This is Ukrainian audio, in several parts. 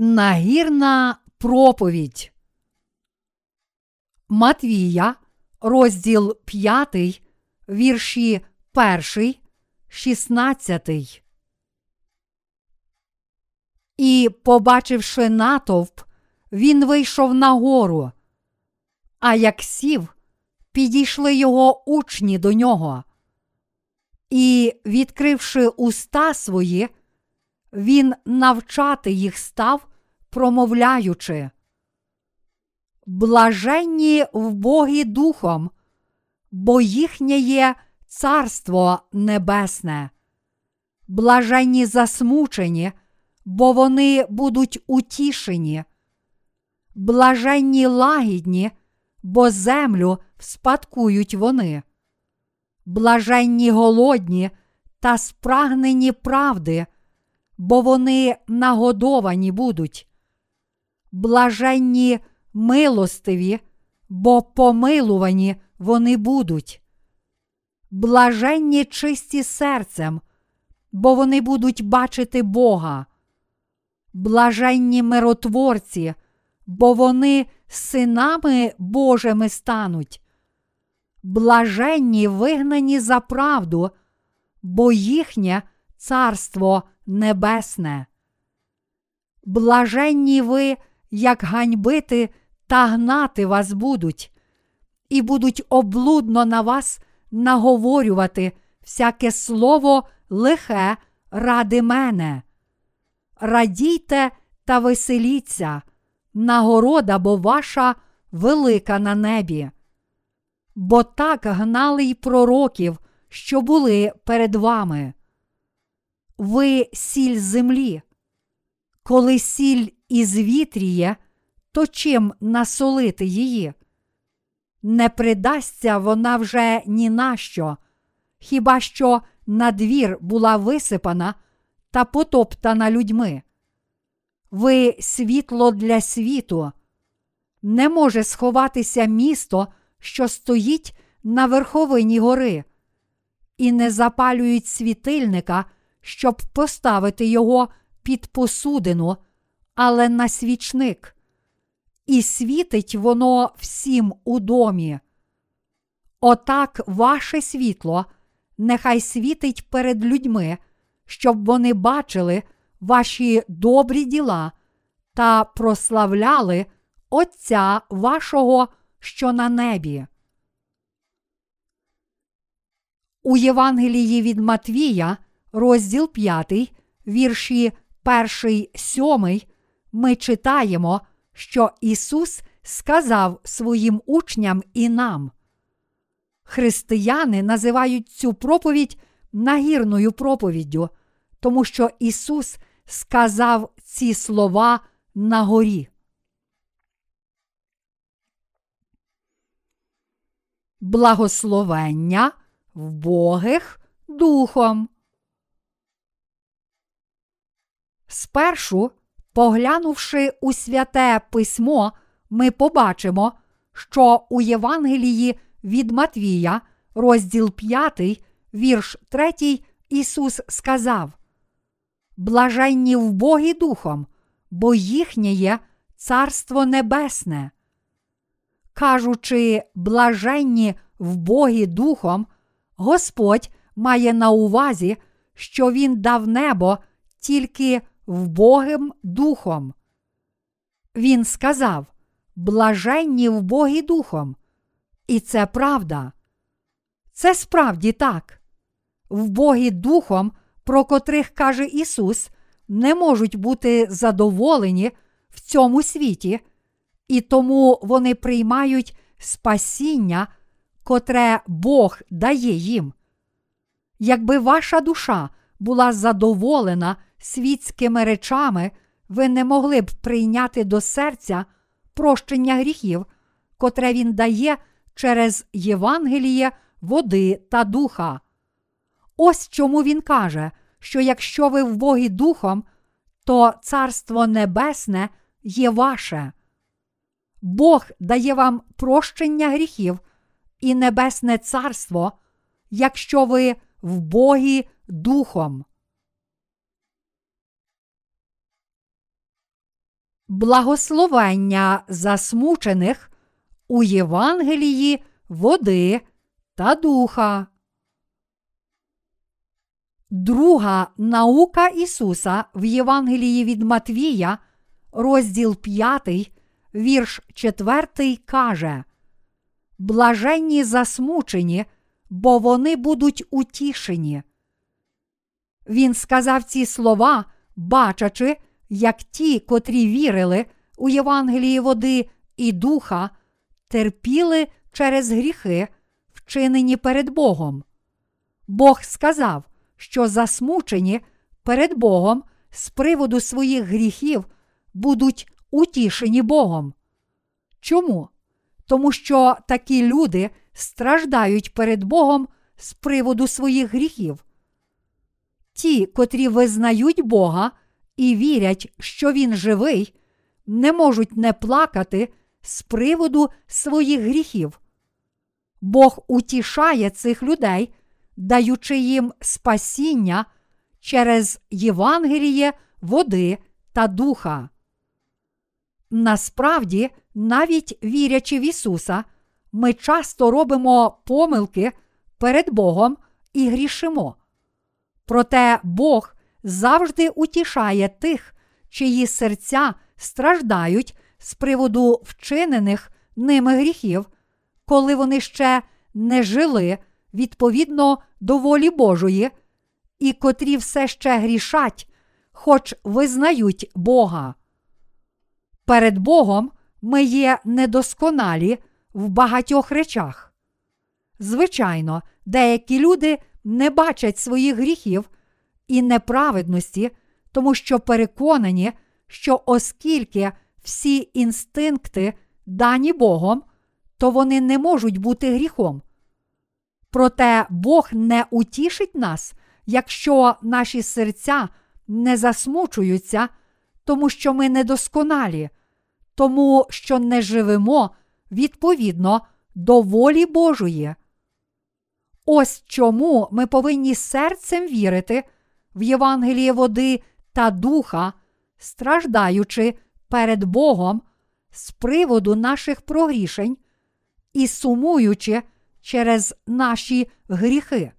Нагірна проповідь. Матвія, розділ 5, вірші 1, 16. І, побачивши натовп, він вийшов на гору. А як сів, підійшли його учні до нього. І, відкривши уста свої, він навчати їх став, промовляючи. Блаженні в Богі Духом, бо їхнє є Царство Небесне. Блаженні засмучені, бо вони будуть утішені. Блаженні лагідні, бо землю вспадкують вони. Блаженні голодні та спрагнені правди бо вони нагодовані будуть. Блаженні милостиві, бо помилувані вони будуть. Блаженні чисті серцем, бо вони будуть бачити Бога. Блаженні миротворці, бо вони синами Божими стануть. Блаженні вигнані за правду, бо їхнє царство небесне. Блаженні ви, як ганьбити та гнати вас будуть, і будуть облудно на вас наговорювати всяке слово лихе ради мене. Радійте та веселіться, нагорода бо ваша велика на небі. Бо так гнали й пророків, що були перед вами ви сіль землі. Коли сіль ізвітріє, то чим насолити її? Не придасться вона вже ні на що, хіба що на двір була висипана та потоптана людьми. Ви світло для світу. Не може сховатися місто, що стоїть на верховині гори, і не запалюють світильника щоб поставити його під посудину, але на свічник, і світить воно всім у домі. Отак ваше світло нехай світить перед людьми, щоб вони бачили ваші добрі діла та прославляли Отця вашого, що на небі. У Євангелії від Матвія розділ 5, вірші 1, 7, ми читаємо, що Ісус сказав своїм учням і нам. Християни називають цю проповідь нагірною проповіддю, тому що Ісус сказав ці слова на горі. Благословення вбогих духом. Спершу, поглянувши у святе письмо, ми побачимо, що у Євангелії від Матвія, розділ 5, вірш 3, Ісус сказав: Блаженні в Богі Духом, бо їхнє є Царство Небесне. Кажучи, блаженні в Богі Духом, Господь має на увазі, що Він дав небо тільки вбогим духом. Він сказав блаженні вбогі духом. І це правда. Це справді так. Вбогі духом, про котрих каже Ісус, не можуть бути задоволені в цьому світі, і тому вони приймають спасіння, котре Бог дає їм. Якби ваша душа була задоволена світськими речами, ви не могли б прийняти до серця прощення гріхів, котре він дає через Євангеліє, води та духа. Ось чому він каже, що якщо ви в Богі Духом, то Царство Небесне є ваше. Бог дає вам прощення гріхів і Небесне Царство, якщо ви в Богі Духом. Благословення засмучених у Євангелії води та духа. Друга наука Ісуса в Євангелії від Матвія, розділ 5, вірш 4 каже: Блаженні засмучені, бо вони будуть утішені. Він сказав ці слова, бачачи, як ті, котрі вірили у Євангелії води і духа, терпіли через гріхи, вчинені перед Богом. Бог сказав, що засмучені перед Богом з приводу своїх гріхів будуть утішені Богом. Чому? Тому що такі люди страждають перед Богом з приводу своїх гріхів. Ті, котрі визнають Бога і вірять, що Він живий, не можуть не плакати з приводу своїх гріхів. Бог утішає цих людей, даючи їм спасіння через Євангеліє, води та духа. Насправді, навіть вірячи в Ісуса, ми часто робимо помилки перед Богом і грішимо. Проте Бог завжди утішає тих, чиї серця страждають з приводу вчинених ними гріхів, коли вони ще не жили відповідно до волі Божої, і котрі все ще грішать, хоч визнають Бога. Перед Богом ми є недосконалі в багатьох речах. Звичайно, деякі люди не бачать своїх гріхів і неправедності, тому що переконані, що оскільки всі інстинкти дані Богом, то вони не можуть бути гріхом. Проте Бог не утішить нас, якщо наші серця не засмучуються, тому що ми недосконалі, тому що не живемо відповідно до волі Божої. Ось чому ми повинні серцем вірити в Євангеліє води та духа, страждаючи перед Богом з приводу наших прогрішень і сумуючи через наші гріхи.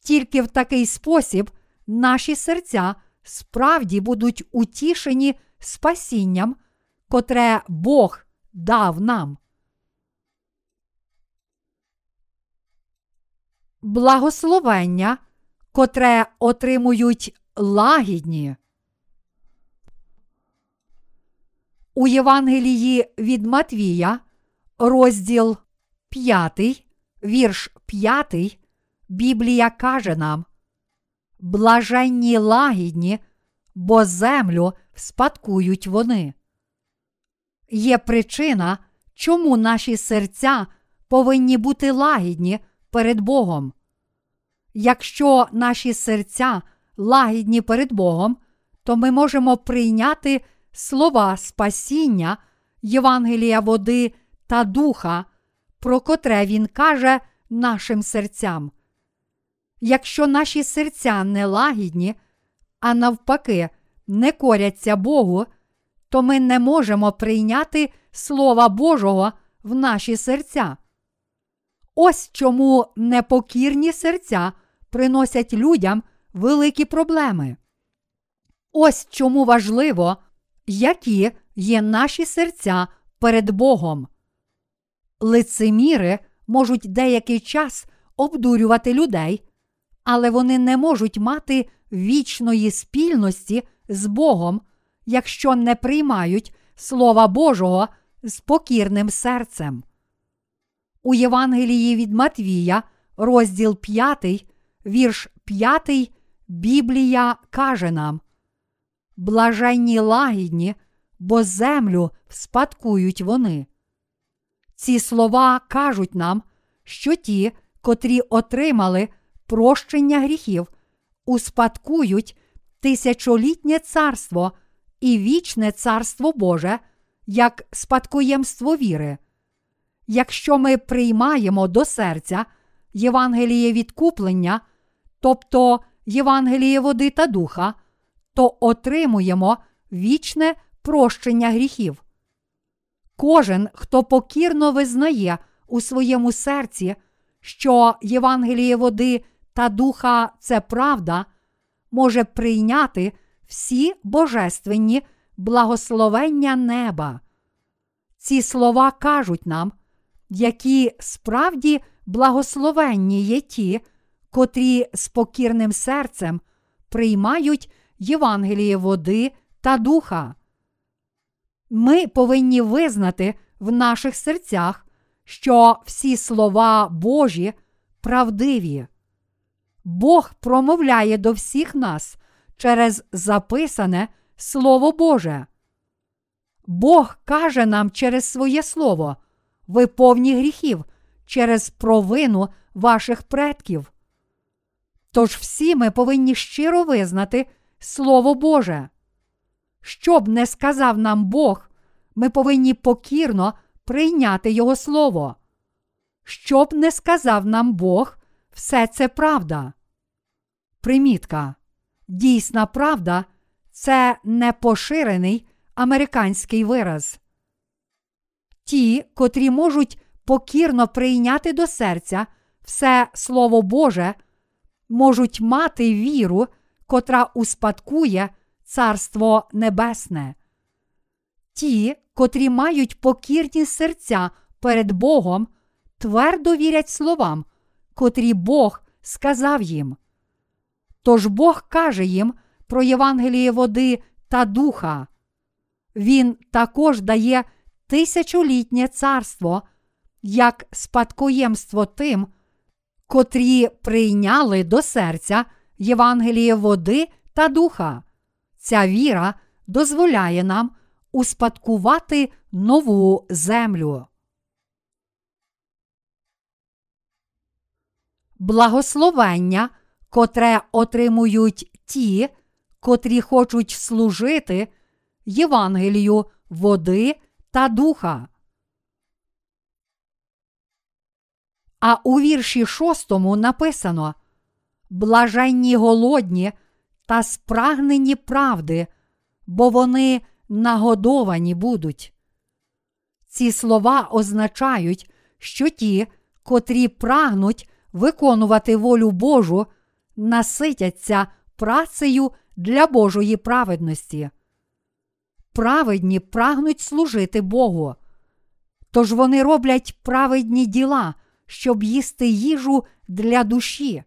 Тільки в такий спосіб наші серця справді будуть утішені спасінням, котре Бог дав нам. Благословення, котре отримують лагідні. У Євангелії від Матвія, розділ 5, вірш 5, Біблія каже нам: Блаженні лагідні, бо землю спадкують вони. Є причина, чому наші серця повинні бути лагідні перед Богом. Якщо наші серця лагідні перед Богом, то ми можемо прийняти слова спасіння, Євангелія води та духа, про котре Він каже нашим серцям. Якщо наші серця не лагідні, а навпаки, не коряться Богу, то ми не можемо прийняти Слова Божого в наші серця. Ось чому непокірні серця приносять людям великі проблеми. Ось чому важливо, які є наші серця перед Богом. Лицеміри можуть деякий час обдурювати людей, але вони не можуть мати вічної спільності з Богом, якщо не приймають Слова Божого з покірним серцем. У Євангелії від Матвія, розділ 5, вірш 5, Біблія каже нам: Блаженні лагідні, бо землю спадкують вони. Ці слова кажуть нам, що ті, котрі отримали прощення гріхів, успадкують тисячолітнє царство і вічне царство Боже як спадкоємство віри. Якщо ми приймаємо до серця Євангеліє відкуплення, тобто Євангеліє води та духа, то отримуємо вічне прощення гріхів. Кожен, хто покірно визнає у своєму серці, що Євангеліє води та духа це правда, може прийняти всі божественні благословення неба. Ці слова кажуть нам, які справді благословенні є ті, котрі з покірним серцем приймають Євангеліє води та духа. Ми повинні визнати в наших серцях, що всі слова Божі правдиві. Бог промовляє до всіх нас через записане Слово Боже. Бог каже нам через своє Слово, ви повні гріхів через провину ваших предків. Тож всі ми повинні щиро визнати Слово Боже. Що б не сказав нам Бог, ми повинні покірно прийняти Його Слово. Що б не сказав нам Бог, все це правда. Примітка. Дійсна правда це непоширений американський вираз. Ті, котрі можуть покірно прийняти до серця все Слово Боже, можуть мати віру, котра успадкує Царство Небесне. Ті, котрі мають покірні серця перед Богом, твердо вірять словам, котрі Бог сказав їм. Тож Бог каже їм про Євангеліє води та духа. Він також дає тисячолітнє царство як спадкоємство тим, котрі прийняли до серця Євангеліє води та духа. Ця віра дозволяє нам успадкувати нову землю. Благословення, котре отримують ті, котрі хочуть служити Євангелію води та духа. А у вірші шостому написано Блаженні голодні та спрагнені правди, бо вони нагодовані будуть. Ці слова означають, що ті, котрі прагнуть виконувати волю Божу, наситяться працею для Божої праведності. Праведні прагнуть служити Богу. Тож вони роблять праведні діла, щоб їсти їжу для душі.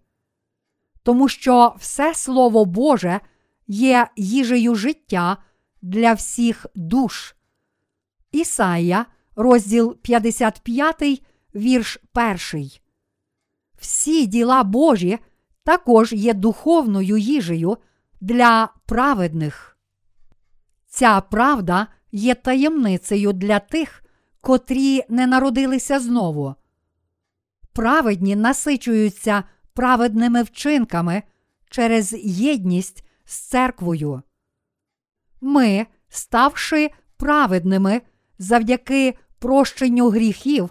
Тому що все Слово Боже є їжею життя для всіх душ. Ісая, розділ 55, вірш 1. Всі діла Божі також є духовною їжею для праведних. Ця правда є таємницею для тих, котрі не народилися знову. Праведні насичуються праведними вчинками через єдність з церквою. Ми, ставши праведними завдяки прощенню гріхів,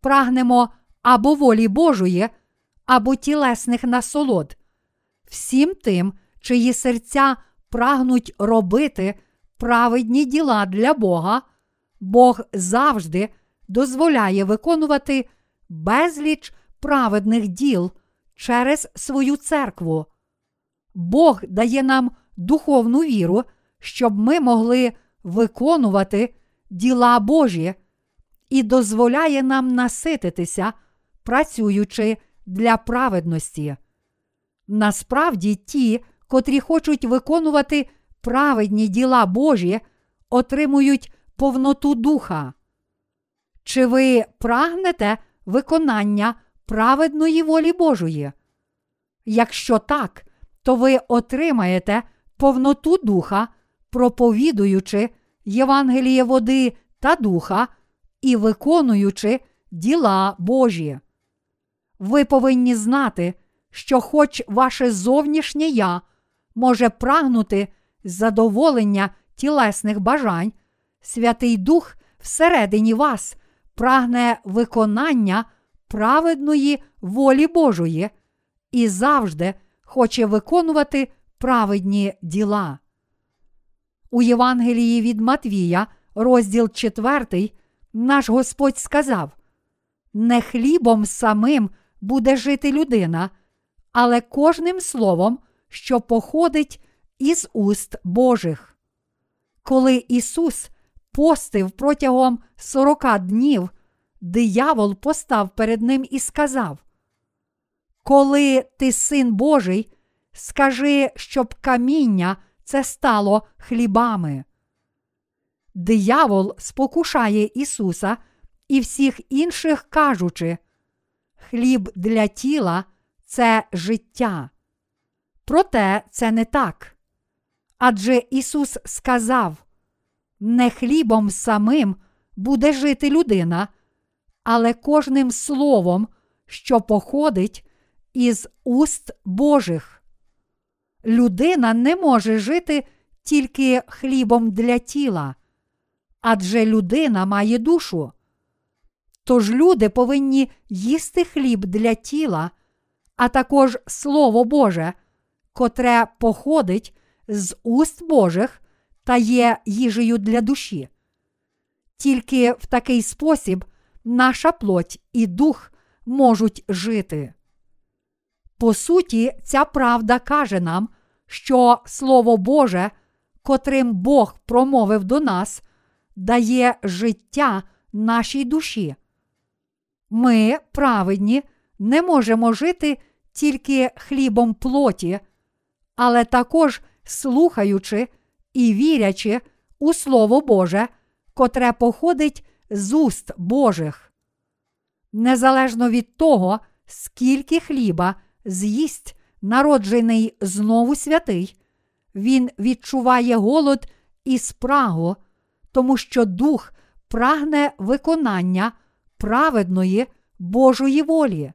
прагнемо або волі Божої, або тілесних насолод, всім тим, чиї серця прагнуть робити праведні діла для Бога, Бог завжди дозволяє виконувати безліч праведних діл через свою церкву. Бог дає нам духовну віру, щоб ми могли виконувати діла Божі і дозволяє нам насититися, працюючи для праведності. Насправді, ті, котрі хочуть виконувати праведні діла Божі, отримують повноту духа. Чи ви прагнете виконання праведної волі Божої? Якщо так, то ви отримаєте повноту духа, проповідуючи Євангеліє води та духа і виконуючи діла Божі. Ви повинні знати, що, хоч ваше зовнішнє я може прагнути задоволення тілесних бажань, Святий Дух всередині вас прагне виконання праведної волі Божої і завжди хоче виконувати праведні діла. У Євангелії від Матвія, розділ 4, наш Господь сказав: Не хлібом самим буде жити людина, але кожним словом, що походить із уст Божих. Коли Ісус постив протягом сорока днів, диявол постав перед ним і сказав: Коли ти син Божий, скажи, щоб каміння це стало хлібами. Диявол спокушає Ісуса і всіх інших кажучи, хліб для тіла це життя. Проте це не так. Адже Ісус сказав: не хлібом самим буде жити людина, але кожним словом, що походить із уст Божих. Людина не може жити тільки хлібом для тіла, адже людина має душу. Тож люди повинні їсти хліб для тіла, а також Слово Боже, котре походить з уст Божих та є їжею для душі. Тільки в такий спосіб наша плоть і дух можуть жити. По суті, ця правда каже нам, що Слово Боже, котрим Бог промовив до нас, дає життя нашій душі. Ми, праведні, не можемо жити тільки хлібом плоті, але також слухаючи і вірячи у Слово Боже, котре походить з уст Божих. Незалежно від того, скільки хліба з'їсть народжений знову святий, він відчуває голод і спрагу, тому що дух прагне виконання праведної Божої волі.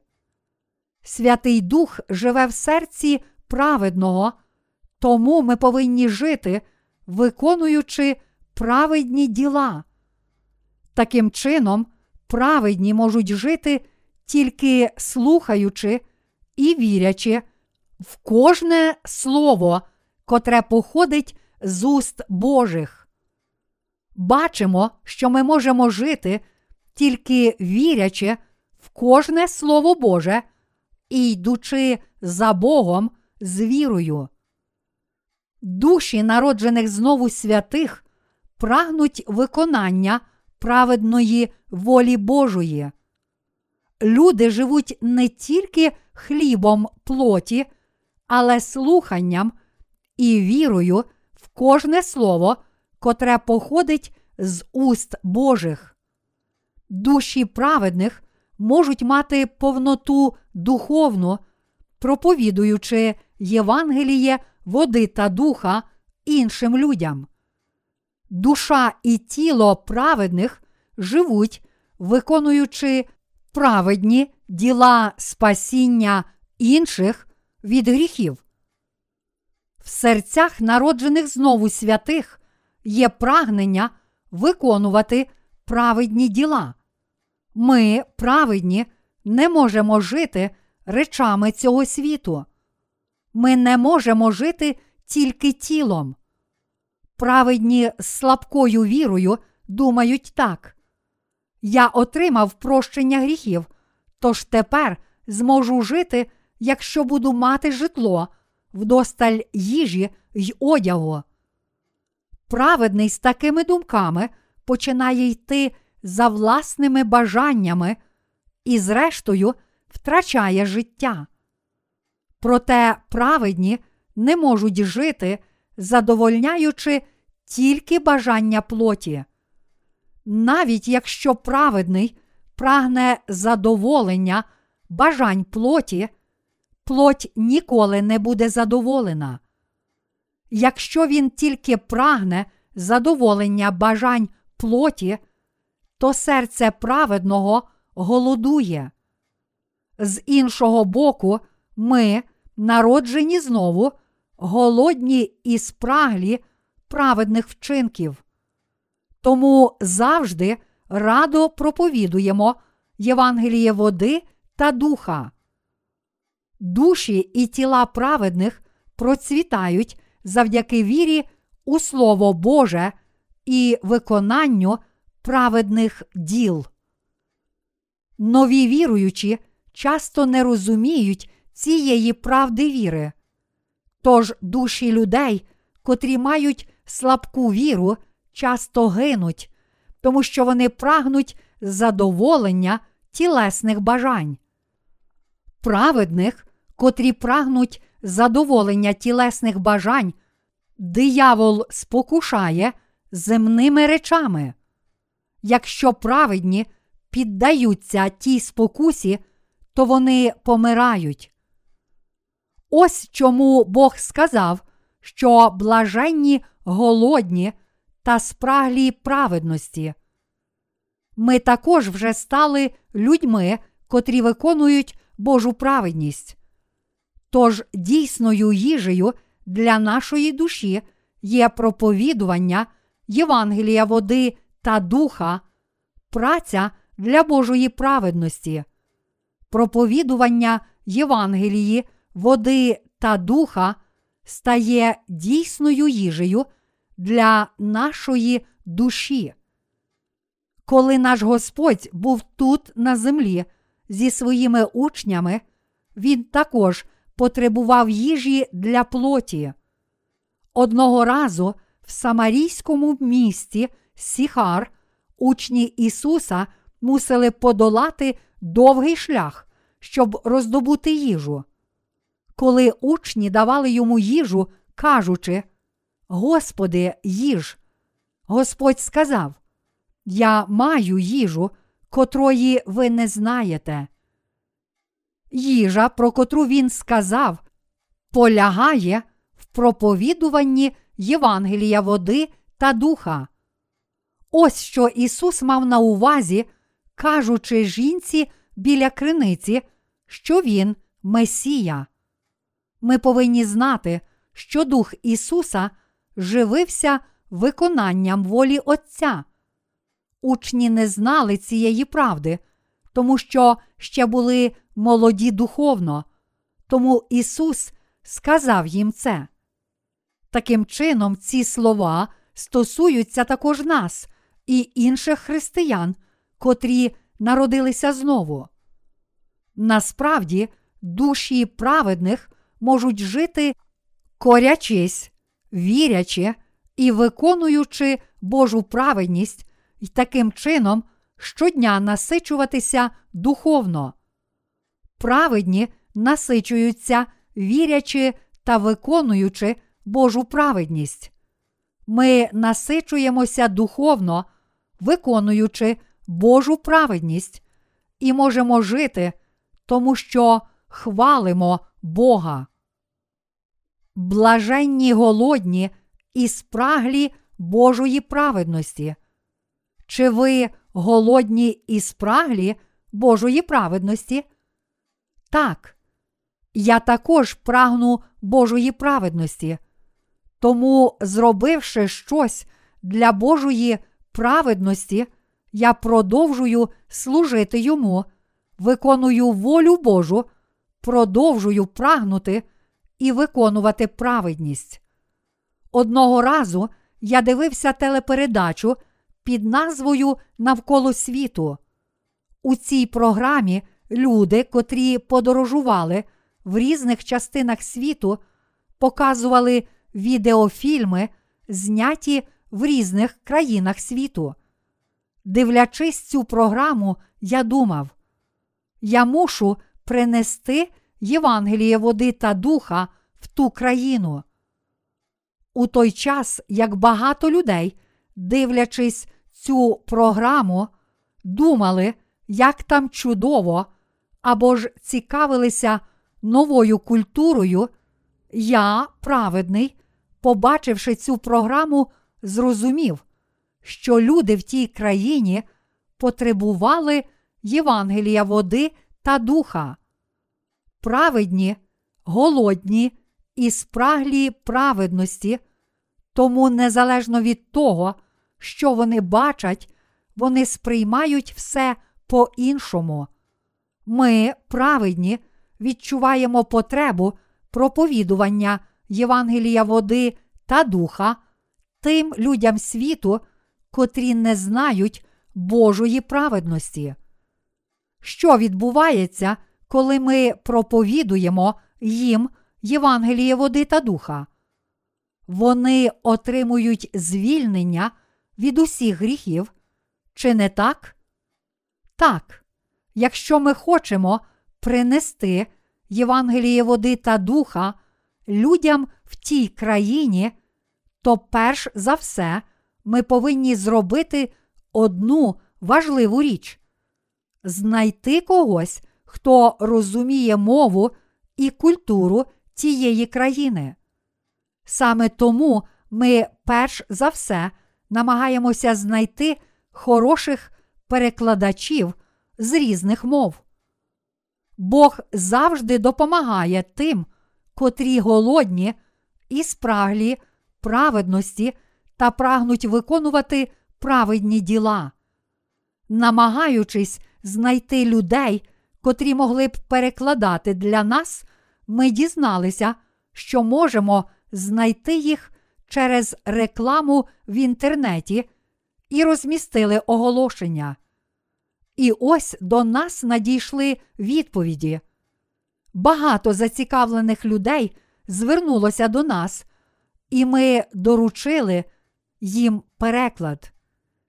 Святий Дух живе в серці праведного, тому ми повинні жити, виконуючи праведні діла. Таким чином, праведні можуть жити тільки слухаючи і вірячи в кожне слово, котре походить з уст Божих. Бачимо, що ми можемо жити тільки вірячи в кожне Слово Боже і йдучи за Богом з вірою. Душі народжених знову святих прагнуть виконання праведної волі Божої. Люди живуть не тільки хлібом плоті, але слуханням і вірою в кожне слово, котре походить з уст Божих. Душі праведних можуть мати повноту духовну, проповідуючи Євангеліє води та духа іншим людям. Душа і тіло праведних живуть, виконуючи праведні діла спасіння інших від гріхів. В серцях народжених знову святих є прагнення виконувати праведні діла. Ми, праведні, не можемо жити речами цього світу. Ми не можемо жити тільки тілом. Праведні з слабкою вірою думають так. Я отримав прощення гріхів, тож тепер зможу жити, якщо буду мати житло, вдосталь їжі й одягу. Праведний з такими думками починає йти за власними бажаннями і, зрештою, втрачає життя. Проте праведні не можуть жити, задовольняючи тільки бажання плоті. Навіть якщо праведний прагне задоволення бажань плоті, плоть ніколи не буде задоволена. Якщо він тільки прагне задоволення бажань плоті, то серце праведного голодує. З іншого боку, ми, народжені знову, голодні і спраглі праведних вчинків. Тому завжди радо проповідуємо Євангеліє води та духа. Душі і тіла праведних процвітають завдяки вірі у Слово Боже і виконанню праведних діл. Нові віруючі часто не розуміють цієї правди віри. Тож душі людей, котрі мають слабку віру, часто гинуть, тому що вони прагнуть задоволення тілесних бажань. Праведних, котрі прагнуть задоволення тілесних бажань, диявол спокушає земними речами. Якщо праведні піддаються тій спокусі, то вони помирають. Ось чому Бог сказав, що блаженні голодні та спраглі праведності. Ми також вже стали людьми, котрі виконують Божу праведність. Тож дійсною їжею для нашої душі є проповідування Євангелія води та духа, праця для Божої праведності, проповідування Євангелії, води та духа стає дійсною їжею для нашої душі. Коли наш Господь був тут на землі зі своїми учнями, Він також потребував їжі для плоті. Одного разу в Самарійському місті Сіхар учні Ісуса мусили подолати довгий шлях, щоб роздобути їжу. Коли учні давали йому їжу, кажучи, Господи, їж, Господь сказав: Я маю їжу, котрої ви не знаєте. Їжа, про котру він сказав, полягає в проповідуванні Євангелія води та духа. Ось що Ісус мав на увазі, кажучи жінці біля криниці, що Він Месія. Ми повинні знати, що Дух Ісуса живився виконанням волі Отця. Учні не знали цієї правди, тому що ще були молоді духовно, тому Ісус сказав їм це. Таким чином, ці слова стосуються також нас і інших християн, котрі народилися знову. Насправді, душі праведних можуть жити, корячись, вірячи і виконуючи Божу праведність і таким чином щодня насичуватися духовно. Праведні насичуються, вірячи та виконуючи Божу праведність. Ми насичуємося духовно, виконуючи Божу праведність, і можемо жити, тому що хвалимо Бога. Блаженні голодні і спраглі Божої праведності. Чи ви голодні і спраглі Божої праведності? Так, я також прагну Божої праведності. Тому, зробивши щось для Божої праведності, я продовжую служити йому, виконую волю Божу, продовжую прагнути і виконувати праведність. Одного разу я дивився телепередачу під назвою Навколо світу. У цій програмі люди, котрі подорожували в різних частинах світу, показували відеофільми, зняті в різних країнах світу. Дивлячись цю програму, я думав, я мушу принести Євангеліє води та духа в ту країну. У той час, як багато людей, дивлячись цю програму, думали, як там чудово, або ж цікавилися новою культурою, я, праведний, побачивши цю програму, зрозумів, що люди в тій країні потребували Євангелія води та духа. Праведні, голодні і спраглі праведності, тому незалежно від того, що вони бачать, вони сприймають все по-іншому. Ми, праведні, відчуваємо потребу проповідування Євангелія води та духа тим людям світу, котрі не знають Божої праведності. Що відбувається, коли ми проповідуємо їм Євангеліє води та духа? Вони отримують звільнення від усіх гріхів, чи не так? Так, якщо ми хочемо принести Євангеліє води та духа людям в тій країні, то перш за все ми повинні зробити одну важливу річ знайти когось, хто розуміє мову і культуру тієї країни. Саме тому ми перш за все намагаємося знайти хороших перекладачів з різних мов. Бог завжди допомагає тим, котрі голодні і спраглі праведності та прагнуть виконувати праведні діла, намагаючись знайти людей, котрі могли б перекладати для нас, ми дізналися, що можемо знайти їх через рекламу в інтернеті і розмістили оголошення. І ось до нас надійшли відповіді. Багато зацікавлених людей звернулося до нас, і ми доручили їм переклад,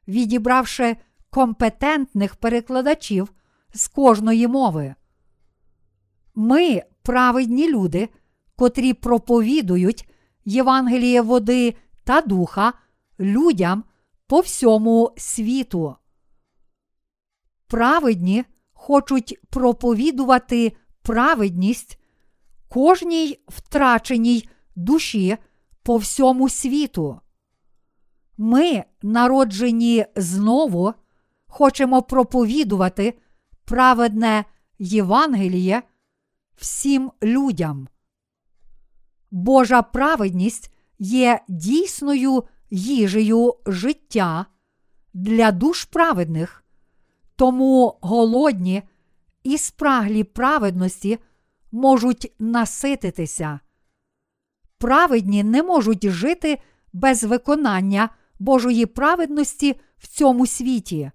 відібравши компетентних перекладачів з кожної мови. Ми праведні люди, котрі проповідують Євангеліє води та духа людям по всьому світу. Праведні хочуть проповідувати праведність кожній втраченій душі по всьому світу. Ми, народжені знову, хочемо проповідувати праведне Євангеліє всім людям. Божа праведність є дійсною їжею життя для душ праведних, тому голодні і спраглі праведності можуть насититися. Праведні не можуть жити без виконання Божої праведності в цьому світі.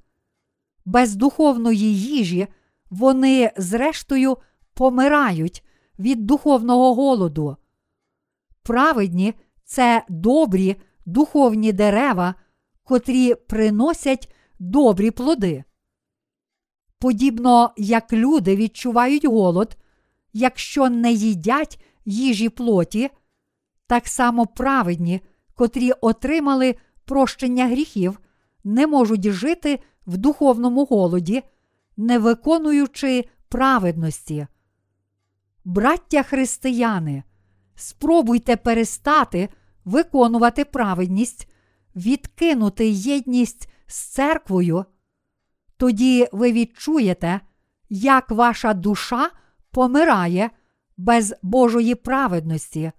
Без духовної їжі вони, зрештою, помирають від духовного голоду. Праведні це добрі духовні дерева, котрі приносять добрі плоди. Подібно як люди відчувають голод, якщо не їдять їжі плоті, так само праведні, котрі отримали прощення гріхів, не можуть жити в духовному голоді, не виконуючи праведності. Браття християни, спробуйте перестати виконувати праведність, відкинути єдність з церквою. Тоді ви відчуєте, як ваша душа помирає без Божої праведності.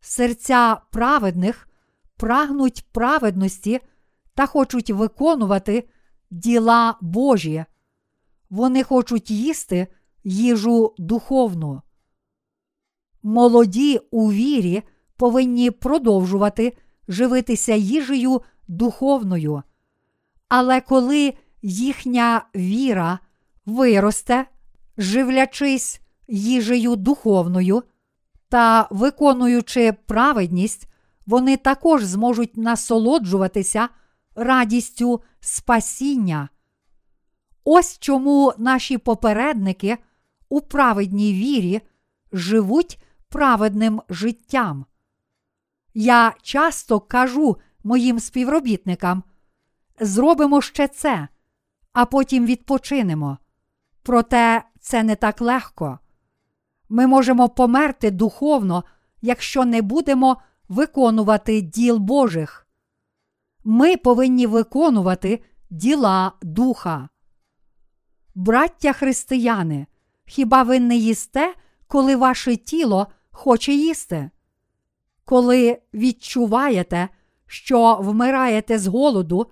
Серця праведних прагнуть праведності та хочуть виконувати діла Божі. Вони хочуть їсти їжу духовну. Молоді у вірі повинні продовжувати живитися їжею духовною. Але коли їхня віра виросте, живлячись їжею духовною та виконуючи праведність, вони також зможуть насолоджуватися радістю спасіння. Ось чому наші попередники у праведній вірі живуть праведним життям. Я часто кажу моїм співробітникам: зробимо ще це, а потім відпочинемо. Проте це не так легко. Ми можемо померти духовно, якщо не будемо виконувати діл Божих. Ми повинні виконувати діла Духа. Браття християни, хіба ви не їсте, коли ваше тіло хоче їсти? Коли відчуваєте, що вмираєте з голоду,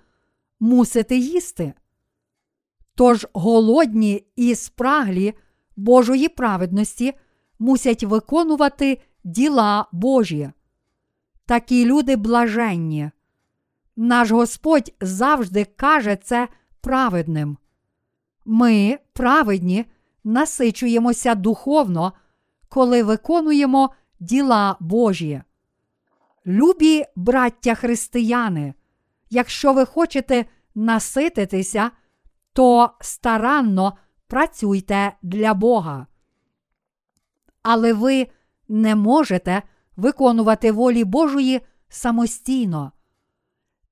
мусите їсти. Тож голодні і спраглі Божої праведності мусять виконувати діла Божі. Такі люди блаженні. Наш Господь завжди каже це праведним. Ми, праведні, насичуємося духовно, коли виконуємо діла Божі. Любі браття християни, якщо ви хочете насититися, то старанно працюйте для Бога. Але ви не можете виконувати волі Божої самостійно.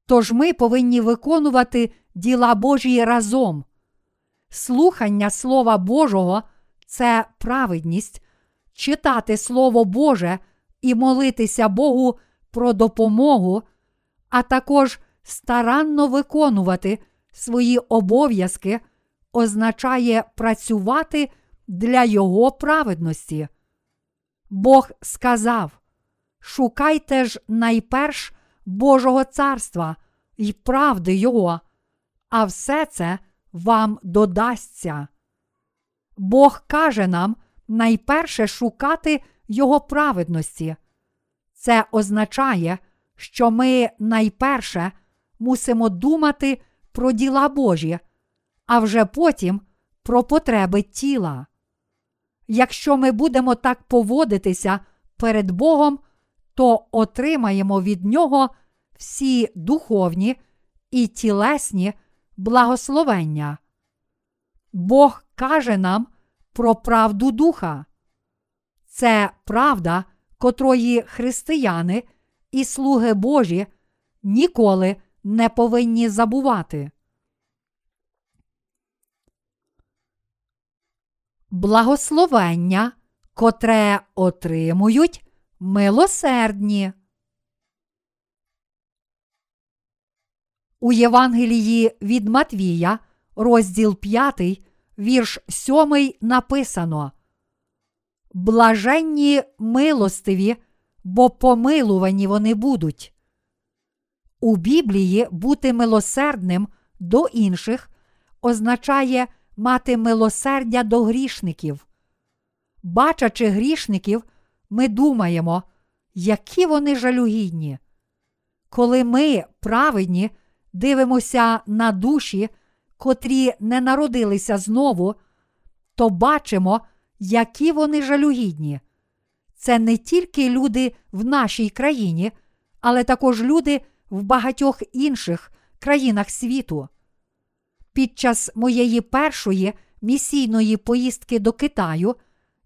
Тож ми повинні виконувати діла Божі разом. Слухання Слова Божого це праведність, читати Слово Боже і молитися Богу про допомогу, а також старанно виконувати свої обов'язки означає працювати для Його праведності. Бог сказав: Шукайте ж найперш Божого царства і правди Його, а все це вам додасться. Бог каже нам найперше шукати Його праведності. Це означає, що ми найперше мусимо думати про діла Божі, а вже потім про потреби тіла. Якщо ми будемо так поводитися перед Богом, то отримаємо від Нього всі духовні і тілесні благословення. Бог каже нам про правду духа. Це правда, котрої християни і слуги Божі ніколи не повинні забувати. Благословення, котре отримують милосердні. У Євангелії від Матвія, розділ 5, вірш 7 написано Блаженні милостиві, бо помилувані вони будуть. У Біблії бути милосердним до інших означає мати милосердя до грішників. Бачачи грішників, ми думаємо, які вони жалюгідні. Коли ми, праведні, дивимося на душі, котрі не народилися знову, то бачимо, які вони жалюгідні. Це не тільки люди в нашій країні, але також люди в багатьох інших країнах світу. Під час моєї першої місійної поїздки до Китаю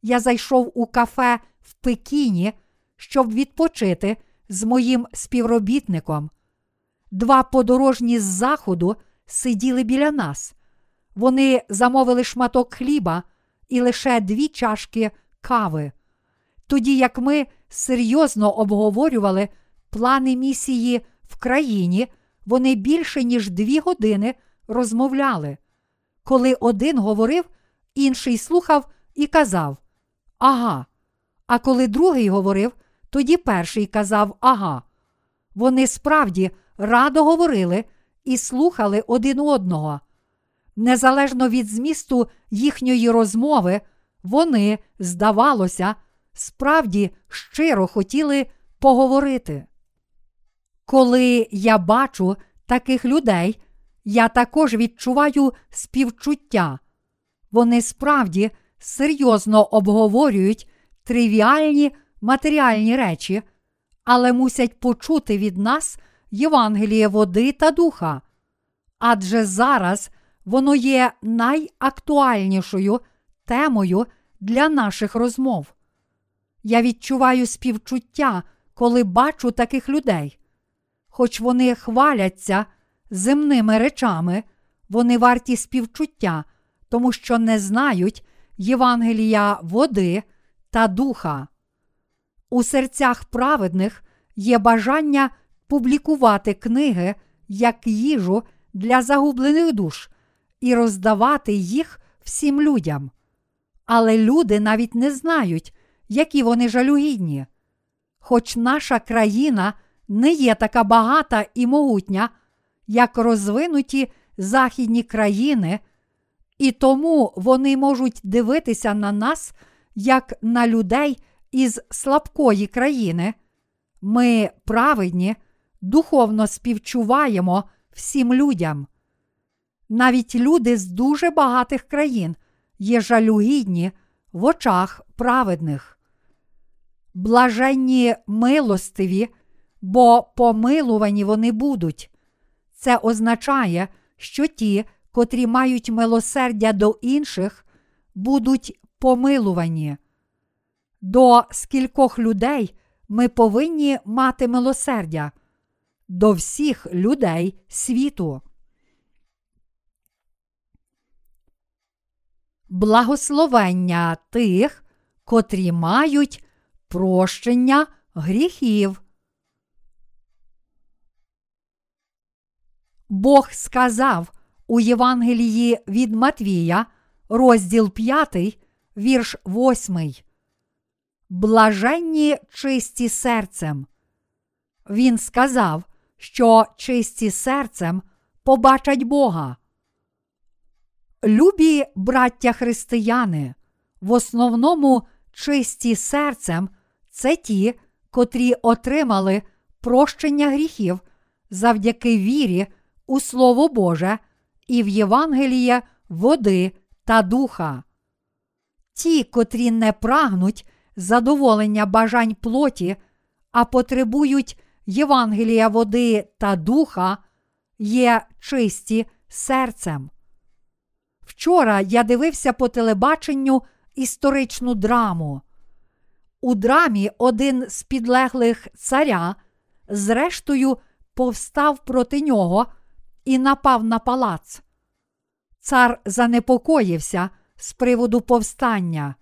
я зайшов у кафе Пекіні, щоб відпочити з моїм співробітником. Два подорожні з заходу сиділи біля нас. Вони замовили шматок хліба і лише дві чашки кави. Тоді як ми серйозно обговорювали плани місії в країні, вони більше ніж дві години розмовляли. Коли один говорив, інший слухав і казав Ага. А коли другий говорив, тоді перший казав Ага. Вони справді радо говорили і слухали один одного. Незалежно від змісту їхньої розмови, вони, здавалося, справді щиро хотіли поговорити. Коли я бачу таких людей, я також відчуваю співчуття. Вони справді серйозно обговорюють тривіальні матеріальні речі, але мусять почути від нас Євангеліє води та духа. Адже зараз воно є найактуальнішою темою для наших розмов. Я відчуваю співчуття, коли бачу таких людей. Хоч вони хваляться земними речами, вони варті співчуття, тому що не знають Євангелія води та духа. У серцях праведних є бажання публікувати книги як їжу для загублених душ і роздавати їх всім людям. Але люди навіть не знають, які вони жалюгідні. Хоч наша країна не є така багата і могутня, як розвинуті західні країни, і тому вони можуть дивитися на нас як на людей із слабкої країни. Ми праведні, духовно співчуваємо всім людям. Навіть люди з дуже багатих країн є жалюгідні в очах праведних. Блаженні милостиві, бо помилувані вони будуть. Це означає, що ті, котрі мають милосердя до інших, будуть помилувані. До скількох людей ми повинні мати милосердя, до всіх людей світу. Благословення тих, котрі мають прощення гріхів. Бог сказав у Євангелії від Матвія, розділ 5, вірш 8. Блаженні чисті серцем. Він сказав, що чисті серцем побачать Бога. Любі браття християни, в основному чисті серцем це ті, котрі отримали прощення гріхів завдяки вірі у Слово Боже і в Євангеліє води та духа. Ті, котрі не прагнуть задоволення бажань плоті, а потребують Євангелія води та духа, є чисті серцем. Вчора я дивився по телебаченню історичну драму. У драмі один з підлеглих царя, зрештою, повстав проти нього і напав на палац. Цар занепокоївся з приводу повстання.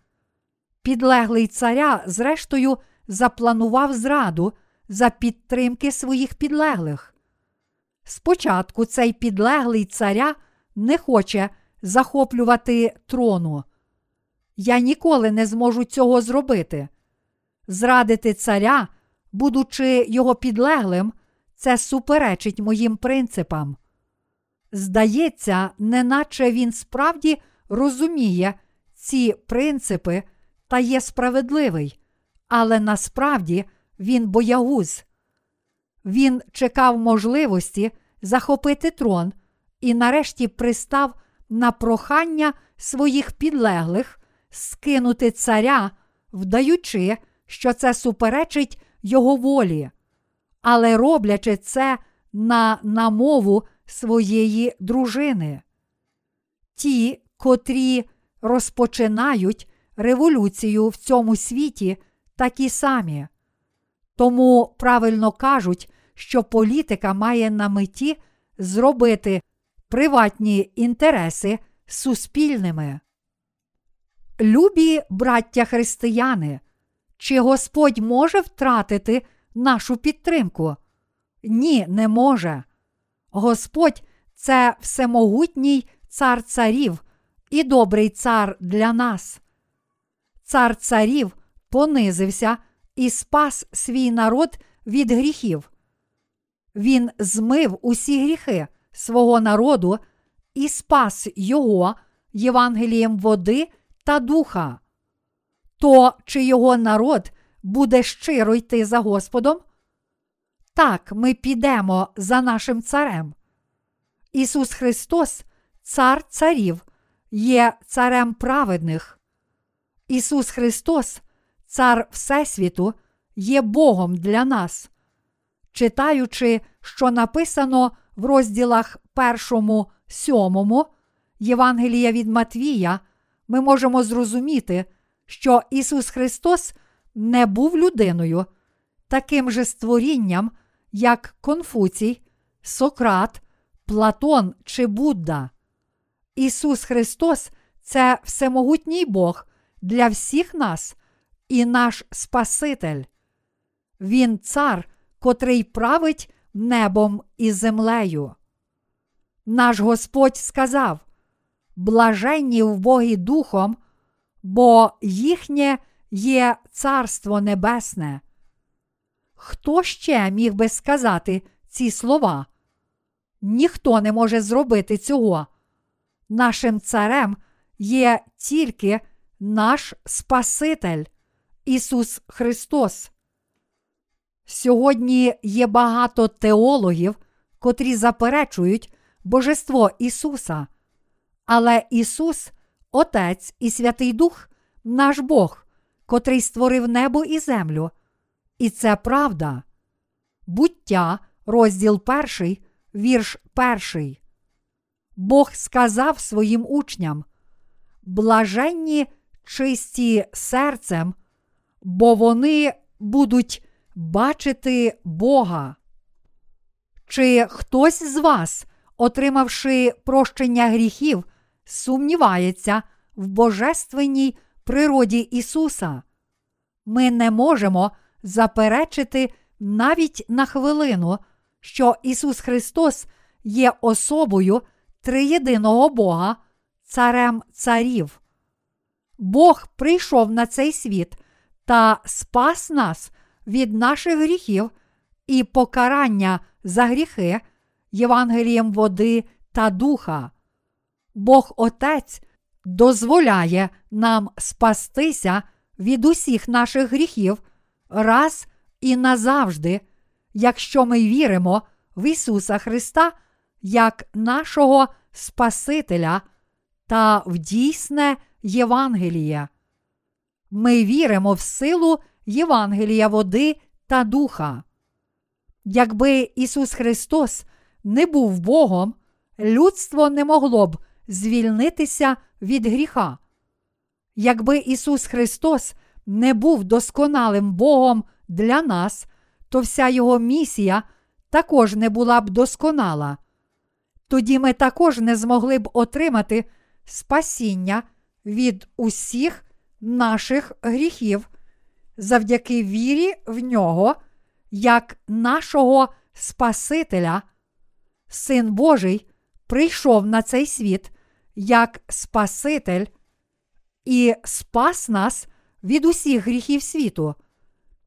Підлеглий царя, зрештою, запланував зраду за підтримки своїх підлеглих. Спочатку цей підлеглий царя не хоче захоплювати трону. Я ніколи не зможу цього зробити. Зрадити царя, будучи його підлеглим, це суперечить моїм принципам. Здається, неначе він справді розуміє ці принципи та є справедливий, але насправді він боягуз. Він чекав можливості захопити трон і нарешті пристав на прохання своїх підлеглих скинути царя, вдаючи, що це суперечить його волі, але роблячи це на намову своєї дружини. Ті, котрі розпочинають революцію в цьому світі, такі самі. Тому правильно кажуть, що політика має на меті зробити приватні інтереси суспільними. Любі браття християни, чи Господь може втратити нашу підтримку? Ні, не може. Господь це всемогутній цар царів і добрий цар для нас. Цар царів понизився і спас свій народ від гріхів. Він змив усі гріхи свого народу і спас його Євангелієм води та духа. То чи його народ буде щиро йти за Господом? Так, ми підемо за нашим царем. Ісус Христос, Цар царів, є царем праведних. Ісус Христос, Цар Всесвіту, є Богом для нас. Читаючи, що написано в розділах першому, сьомому Євангелія від Матвія, ми можемо зрозуміти, що Ісус Христос не був людиною, таким же створінням, як Конфуцій, Сократ, Платон чи Будда. Ісус Христос це всемогутній Бог для всіх нас і наш Спаситель. Він цар, котрий править небом і землею. Наш Господь сказав: блаженні в Богі Духом, бо їхнє є Царство Небесне. Хто ще міг би сказати ці слова? Ніхто не може зробити цього. Нашим царем є тільки наш Спаситель, Ісус Христос. Сьогодні є багато теологів, котрі заперечують Божество Ісуса. Але Ісус, Отець і Святий Дух, наш Бог, котрий створив небо і землю. І це правда. Буття, розділ перший, вірш перший. Бог сказав своїм учням: блаженні чисті серцем, бо вони будуть бачити Бога. Чи хтось з вас, отримавши прощення гріхів, сумнівається в божественній природі Ісуса? Ми не можемо заперечити навіть на хвилину, що Ісус Христос є особою триєдиного Бога, царем царів. Бог прийшов на цей світ та спас нас від наших гріхів і покарання за гріхи Євангелієм води та духа. Бог Отець дозволяє нам спастися від усіх наших гріхів раз і назавжди, якщо ми віримо в Ісуса Христа як нашого Спасителя та в дійсне Євангеліє. Ми віримо в силу Євангелія води та духа. Якби Ісус Христос не був Богом, людство не могло б звільнитися від гріха. Якби Ісус Христос не був досконалим Богом для нас, то вся Його місія також не була б досконала. Тоді ми також не змогли б отримати спасіння від усіх наших гріхів завдяки вірі в нього, як нашого Спасителя. Син Божий прийшов на цей світ як Спаситель і спас нас від усіх гріхів світу.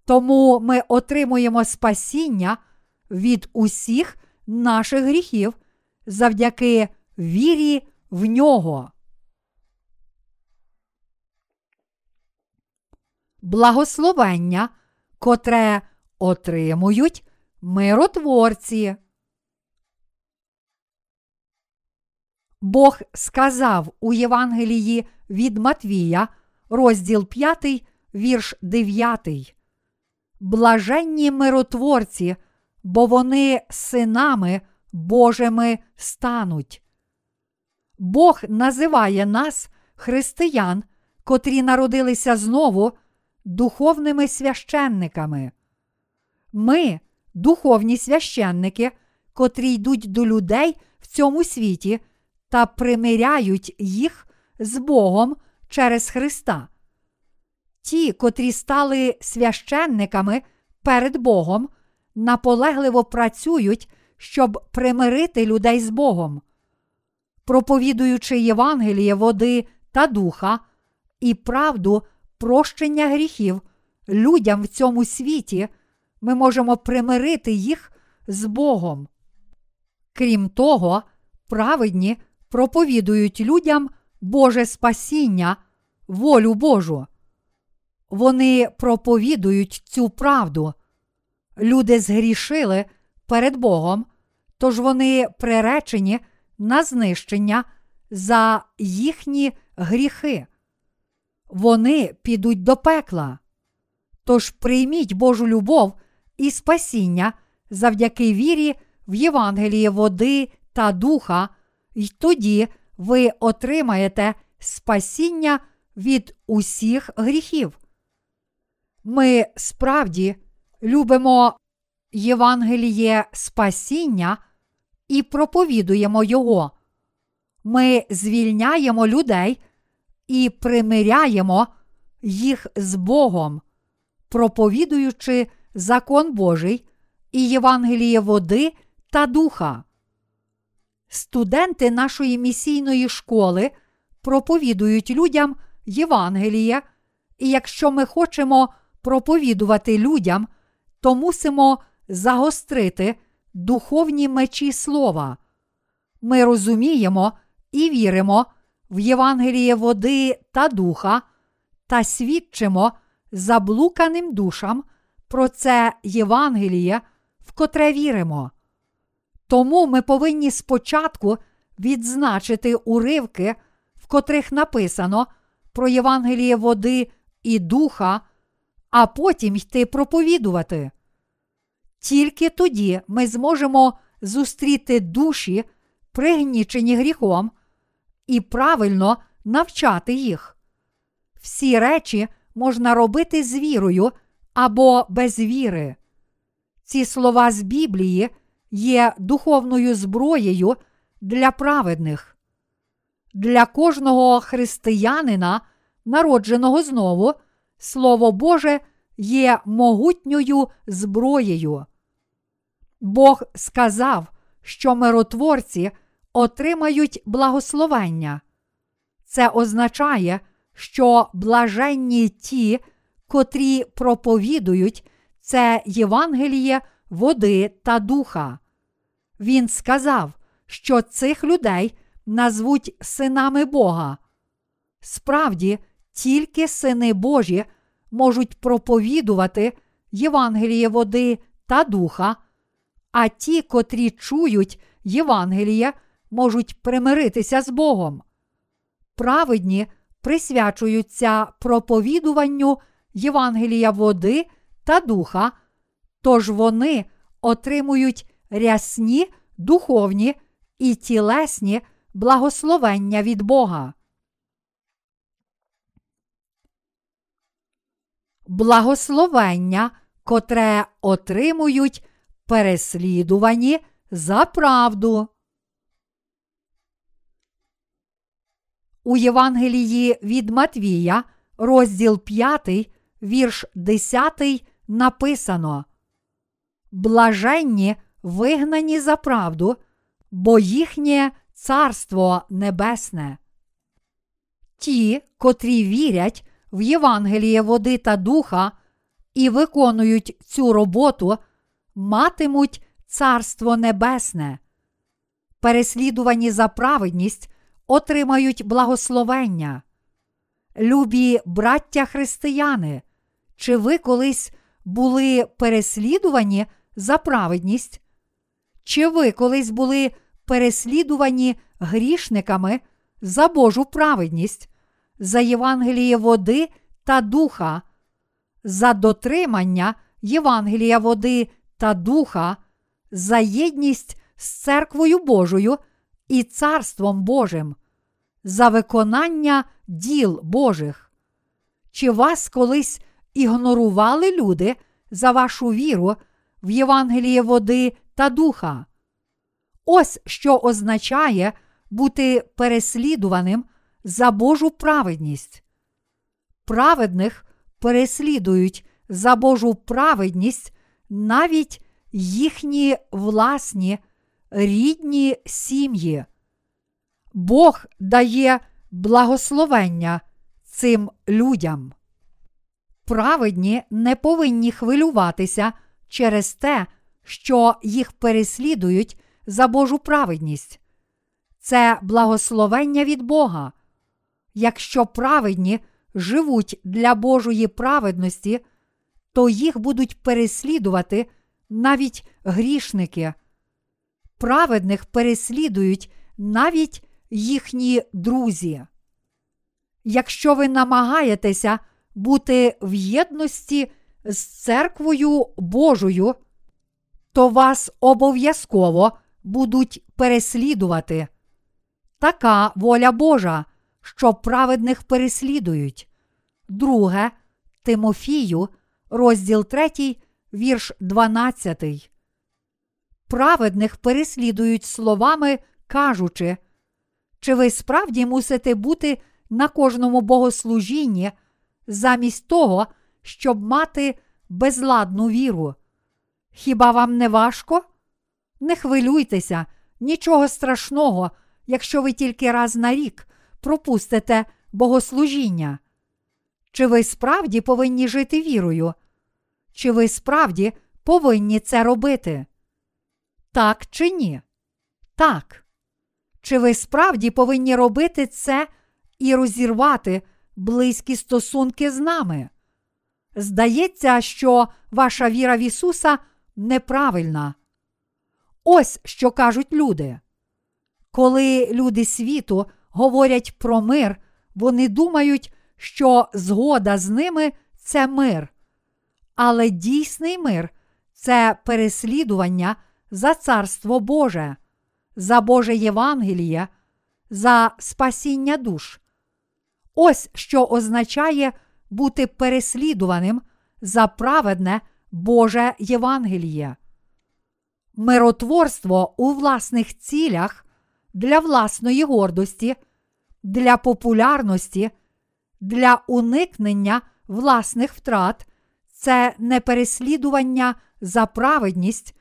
Тому ми отримуємо спасіння від усіх наших гріхів завдяки вірі в нього. Благословення, котре отримують миротворці. Бог сказав у Євангелії від Матвія, розділ 5, вірш 9. Блаженні миротворці, бо вони синами Божими стануть. Бог називає нас, християн, котрі народилися знову духовними священниками. Ми, духовні священники, котрі йдуть до людей в цьому світі та примиряють їх з Богом через Христа. Ті, котрі стали священниками перед Богом, наполегливо працюють, щоб примирити людей з Богом. Проповідуючи Євангеліє води та духа і правду прощення гріхів людям в цьому світі, ми можемо примирити їх з Богом. Крім того, праведні проповідують людям Боже спасіння, волю Божу. Вони проповідують цю правду. Люди згрішили перед Богом, тож вони приречені на знищення за їхні гріхи. Вони підуть до пекла. Тож прийміть Божу любов і спасіння завдяки вірі в Євангеліє води та духа, і тоді ви отримаєте спасіння від усіх гріхів. Ми справді любимо Євангеліє спасіння і проповідуємо Його. Ми звільняємо людей і примиряємо їх з Богом, проповідуючи закон Божий і Євангеліє води та духа. Студенти нашої місійної школи проповідують людям Євангеліє, і якщо ми хочемо проповідувати людям, то мусимо загострити духовні мечі слова. Ми розуміємо і віримо в Євангеліє води та духа та свідчимо заблуканим душам про це Євангеліє, в котре віримо. Тому ми повинні спочатку відзначити уривки, в котрих написано про Євангеліє води і духа, а потім йти проповідувати. Тільки тоді ми зможемо зустріти душі, пригнічені гріхом, і правильно навчати їх. Всі речі можна робити з вірою або без віри. Ці слова з Біблії є духовною зброєю для праведних. Для кожного християнина, народженого знову, Слово Боже є могутньою зброєю. Бог сказав, що миротворці отримають благословення. Це означає, що блаженні ті, котрі проповідують це Євангеліє води та духа. Він сказав, що цих людей назвуть синами Бога. Справді, тільки сини Божі можуть проповідувати Євангеліє води та духа, а ті, котрі чують Євангеліє, можуть примиритися з Богом. Праведні присвячуються проповідуванню Євангелія води та духа, тож вони отримують рясні духовні і тілесні благословення від Бога. Благословення, котре отримують переслідувані за правду. У Євангелії від Матвія, розділ 5, вірш 10 написано Блаженні вигнані за правду, бо їхнє царство небесне. Ті, котрі вірять в Євангеліє води та духа і виконують цю роботу, матимуть царство небесне. Переслідувані за праведність отримають благословення. Любі браття християни, чи ви колись були переслідувані за праведність? Чи ви колись були переслідувані грішниками за Божу праведність, за Євангеліє води та духа, за дотримання Євангелія води та духа, за єдність з церквою Божою і Царством Божим, за виконання діл Божих? Чи вас колись ігнорували люди за вашу віру в Євангеліє води та духа? Ось що означає бути переслідуваним за Божу праведність. Праведних переслідують за Божу праведність навіть їхні власні рідні сім'ї. Бог дає благословення цим людям. Праведні не повинні хвилюватися через те, що їх переслідують за Божу праведність. Це благословення від Бога. Якщо праведні живуть для Божої праведності, то їх будуть переслідувати навіть грішники. Праведних переслідують навіть їхні друзі. Якщо ви намагаєтеся бути в єдності з церквою Божою, то вас обов'язково будуть переслідувати. Така воля Божа, що праведних переслідують. Друге Тимофію, розділ 3, вірш 12. Праведних переслідують словами, кажучи, чи ви справді мусите бути на кожному богослужінні замість того, щоб мати безладну віру? Хіба вам не важко? Не хвилюйтеся, нічого страшного, якщо ви тільки раз на рік пропустите богослужіння. Чи ви справді повинні жити вірою? Чи ви справді повинні це робити? Так чи ні? Так. Чи ви справді повинні робити це і розірвати близькі стосунки з нами? Здається, що ваша віра в Ісуса неправильна. Ось що кажуть люди. Коли люди світу говорять про мир, вони думають, що згода з ними це мир. Але дійсний мир це переслідування за Царство Боже, за Боже Євангеліє, за спасіння душ. Ось що означає бути переслідуваним за праведне Боже Євангеліє. Миротворство у власних цілях для власної гордості, для популярності, для уникнення власних втрат це не переслідування за праведність,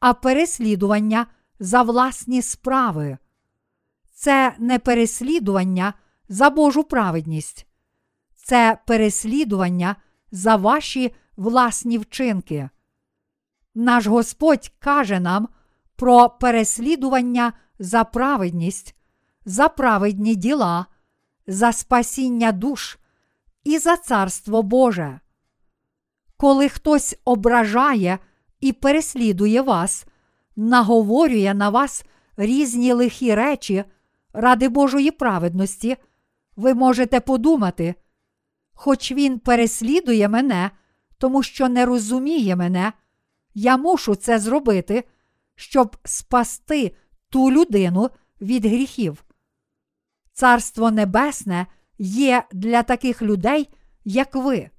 а переслідування за власні справи. Це не переслідування за Божу праведність, це переслідування за ваші власні вчинки. Наш Господь каже нам про переслідування за праведність, за праведні діла, за спасіння душ і за Царство Боже. Коли хтось ображає і переслідує вас, наговорює на вас різні лихі речі ради Божої праведності, ви можете подумати, хоч він переслідує мене, тому що не розуміє мене, я мушу це зробити, щоб спасти ту людину від гріхів. Царство Небесне є для таких людей, як ви.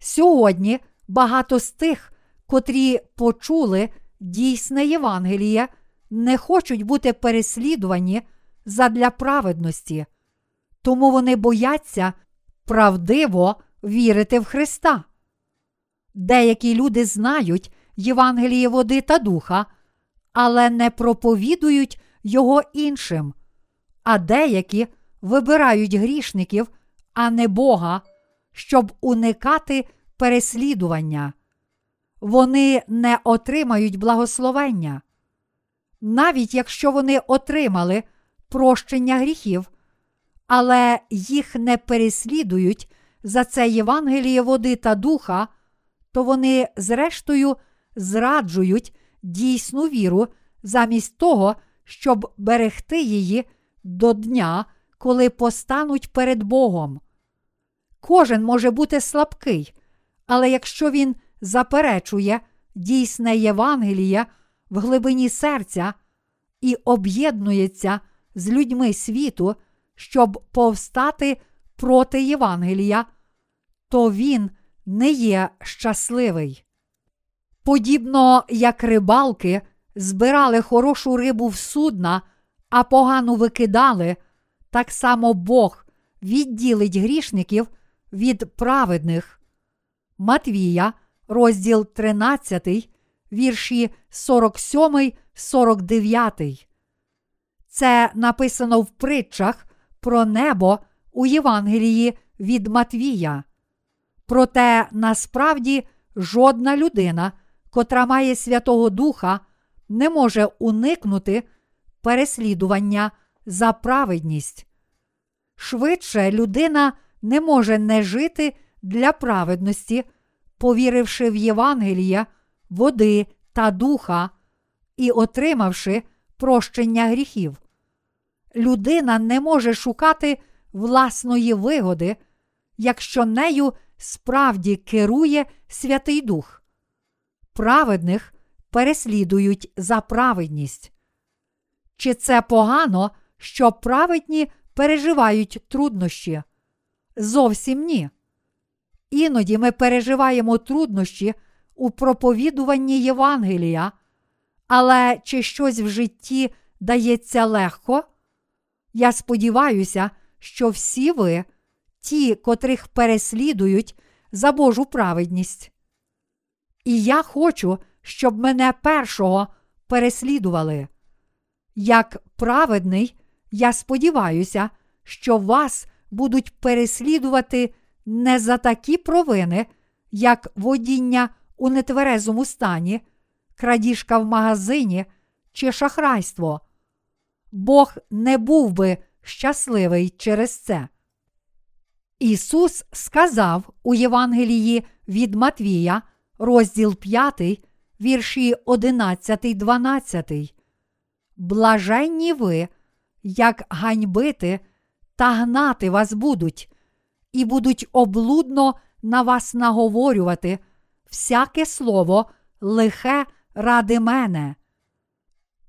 Сьогодні багато з тих, котрі почули дійсне Євангеліє, не хочуть бути переслідувані задля праведності, тому вони бояться правдиво вірити в Христа. Деякі люди знають Євангеліє води та духа, але не проповідують його іншим, а деякі вибирають грішників, а не Бога, щоб уникати переслідування. Вони не отримають благословення. Навіть якщо вони отримали прощення гріхів, але їх не переслідують за це Євангеліє води та духа, то вони, зрештою, зраджують дійсну віру замість того, щоб берегти її до дня, коли постануть перед Богом. Кожен може бути слабкий, але якщо він заперечує дійсне Євангеліє в глибині серця і об'єднується з людьми світу, щоб повстати проти Євангелія, то він не є щасливий. Подібно як рибалки збирали хорошу рибу в судна, а погану викидали, так само Бог відділить грішників від праведних. Матвія, розділ 13, вірші 47, 49. Це написано в притчах про небо у Євангелії від Матвія. Проте насправді жодна людина, котра має Святого Духа, не може уникнути переслідування за праведність. Швидше людина не може не жити для праведності, повіривши в Євангелія, води та духа і отримавши прощення гріхів. Людина не може шукати власної вигоди, якщо нею справді керує Святий Дух. Праведних переслідують за праведність. Чи це погано, що праведні переживають труднощі? Зовсім ні. Іноді ми переживаємо труднощі у проповідуванні Євангелія, але чи щось в житті дається легко? Я сподіваюся, що всі ви, ті, котрих переслідують за Божу праведність. І я хочу, щоб мене першого переслідували. Як праведний, я сподіваюся, що вас будуть переслідувати не за такі провини, як водіння у нетверезому стані, крадіжка в магазині чи шахрайство. Бог не був би щасливий через це. Ісус сказав у Євангелії від Матвія, розділ 5, вірші 11, 12. Блаженні ви, як ганьбити та гнати вас будуть, і будуть облудно на вас наговорювати всяке слово лихе ради мене.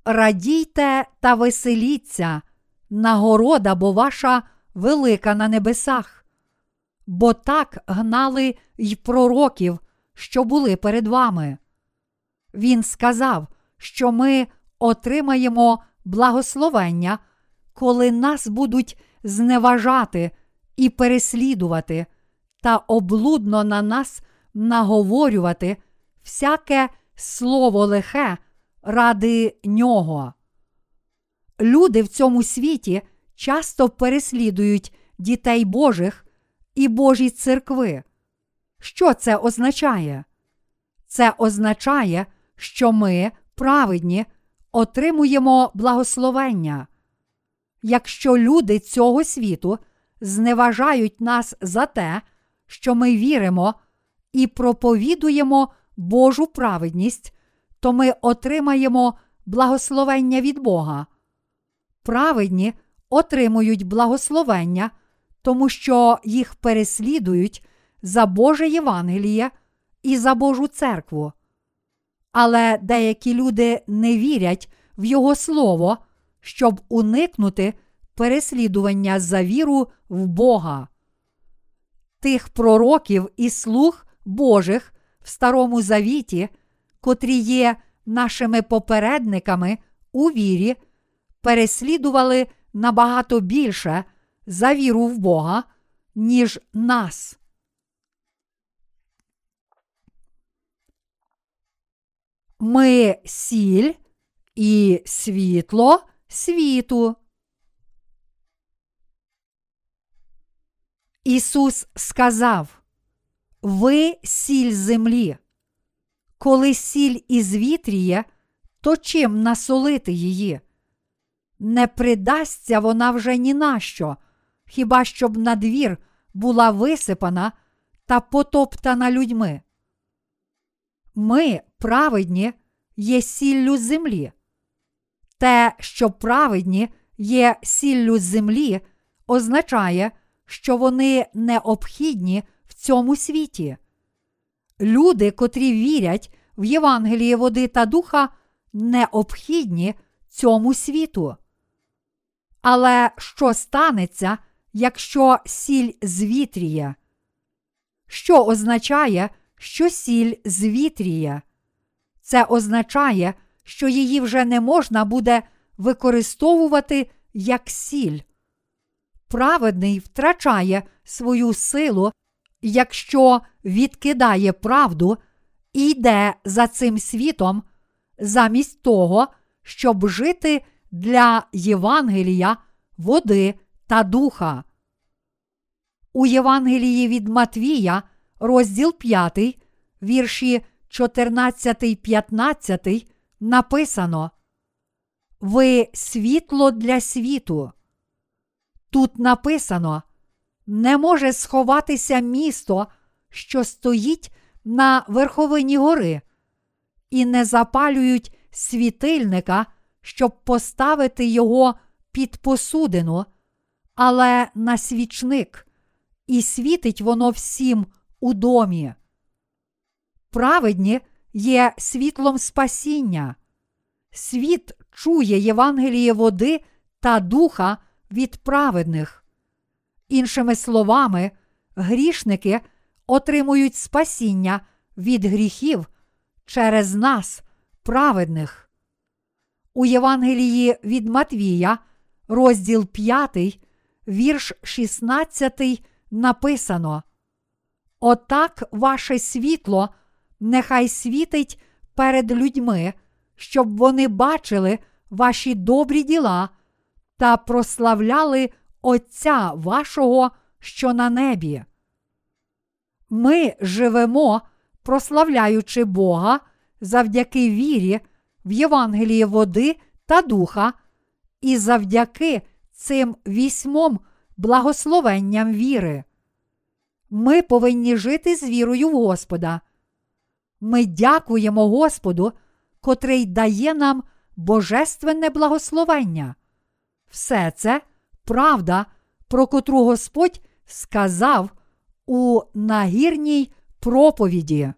Радійте та веселіться, нагорода бо ваша велика на небесах, бо так гнали й пророків, що були перед вами. Він сказав, що ми отримаємо благословення, коли нас будуть зневажати і переслідувати, та облудно на нас наговорювати всяке слово лихе ради нього. Люди в цьому світі часто переслідують дітей Божих і Божі церкви. Що це означає? Це означає, що ми, праведні, отримуємо благословення. Якщо люди цього світу зневажають нас за те, що ми віримо і проповідуємо Божу праведність, то ми отримаємо благословення від Бога. Праведні отримують благословення, тому що їх переслідують за Боже Євангеліє і за Божу церкву. Але деякі люди не вірять в Його Слово, щоб уникнути переслідування за віру в Бога. Тих пророків і слуг Божих в Старому Завіті, котрі є нашими попередниками у вірі, переслідували набагато більше за віру в Бога, ніж нас. Ми сіль і світло світу. Ісус сказав: Ви сіль землі. Коли сіль ізвітріє, то чим насолити її? Не придасться вона вже ні на що, хіба щоб на двір була висипана та потоптана людьми. Ми, праведні, є сіллю землі. Те, що праведні є сіллю землі, означає, що вони необхідні в цьому світі. Люди, котрі вірять в Євангеліє води та духа, необхідні цьому світу. Але що станеться, якщо сіль звітріє? Що означає, що сіль звітріє? Це означає, що її вже не можна буде використовувати як сіль. Праведний втрачає свою силу, якщо відкидає правду і йде за цим світом, замість того, щоб жити для Євангелія, води та духа. У Євангелії від Матвія, розділ 5, вірші 14, 15 написано Ви світло для світу. Тут написано не може сховатися місто, що стоїть на верховині гори, і не запалюють світильника, щоб поставити його під посудину, але на свічник, і світить воно всім у домі. Праведні є світлом спасіння. Світ чує Євангеліє води та духа від праведних. Іншими словами, грішники отримують спасіння від гріхів через нас, праведних. У Євангелії від Матвія, розділ 5, вірш 16, написано: Отак ваше світло нехай світить перед людьми, щоб вони бачили ваші добрі діла та прославляли Отця вашого, що на небі. Ми живемо, прославляючи Бога завдяки вірі в Євангеліє води та духа, і завдяки цим вісьмом благословенням віри. ми повинні жити з вірою в Господа. Ми дякуємо Господу, котрий дає нам божественне благословення. Все це правда, про котру Господь сказав у нагірній проповіді.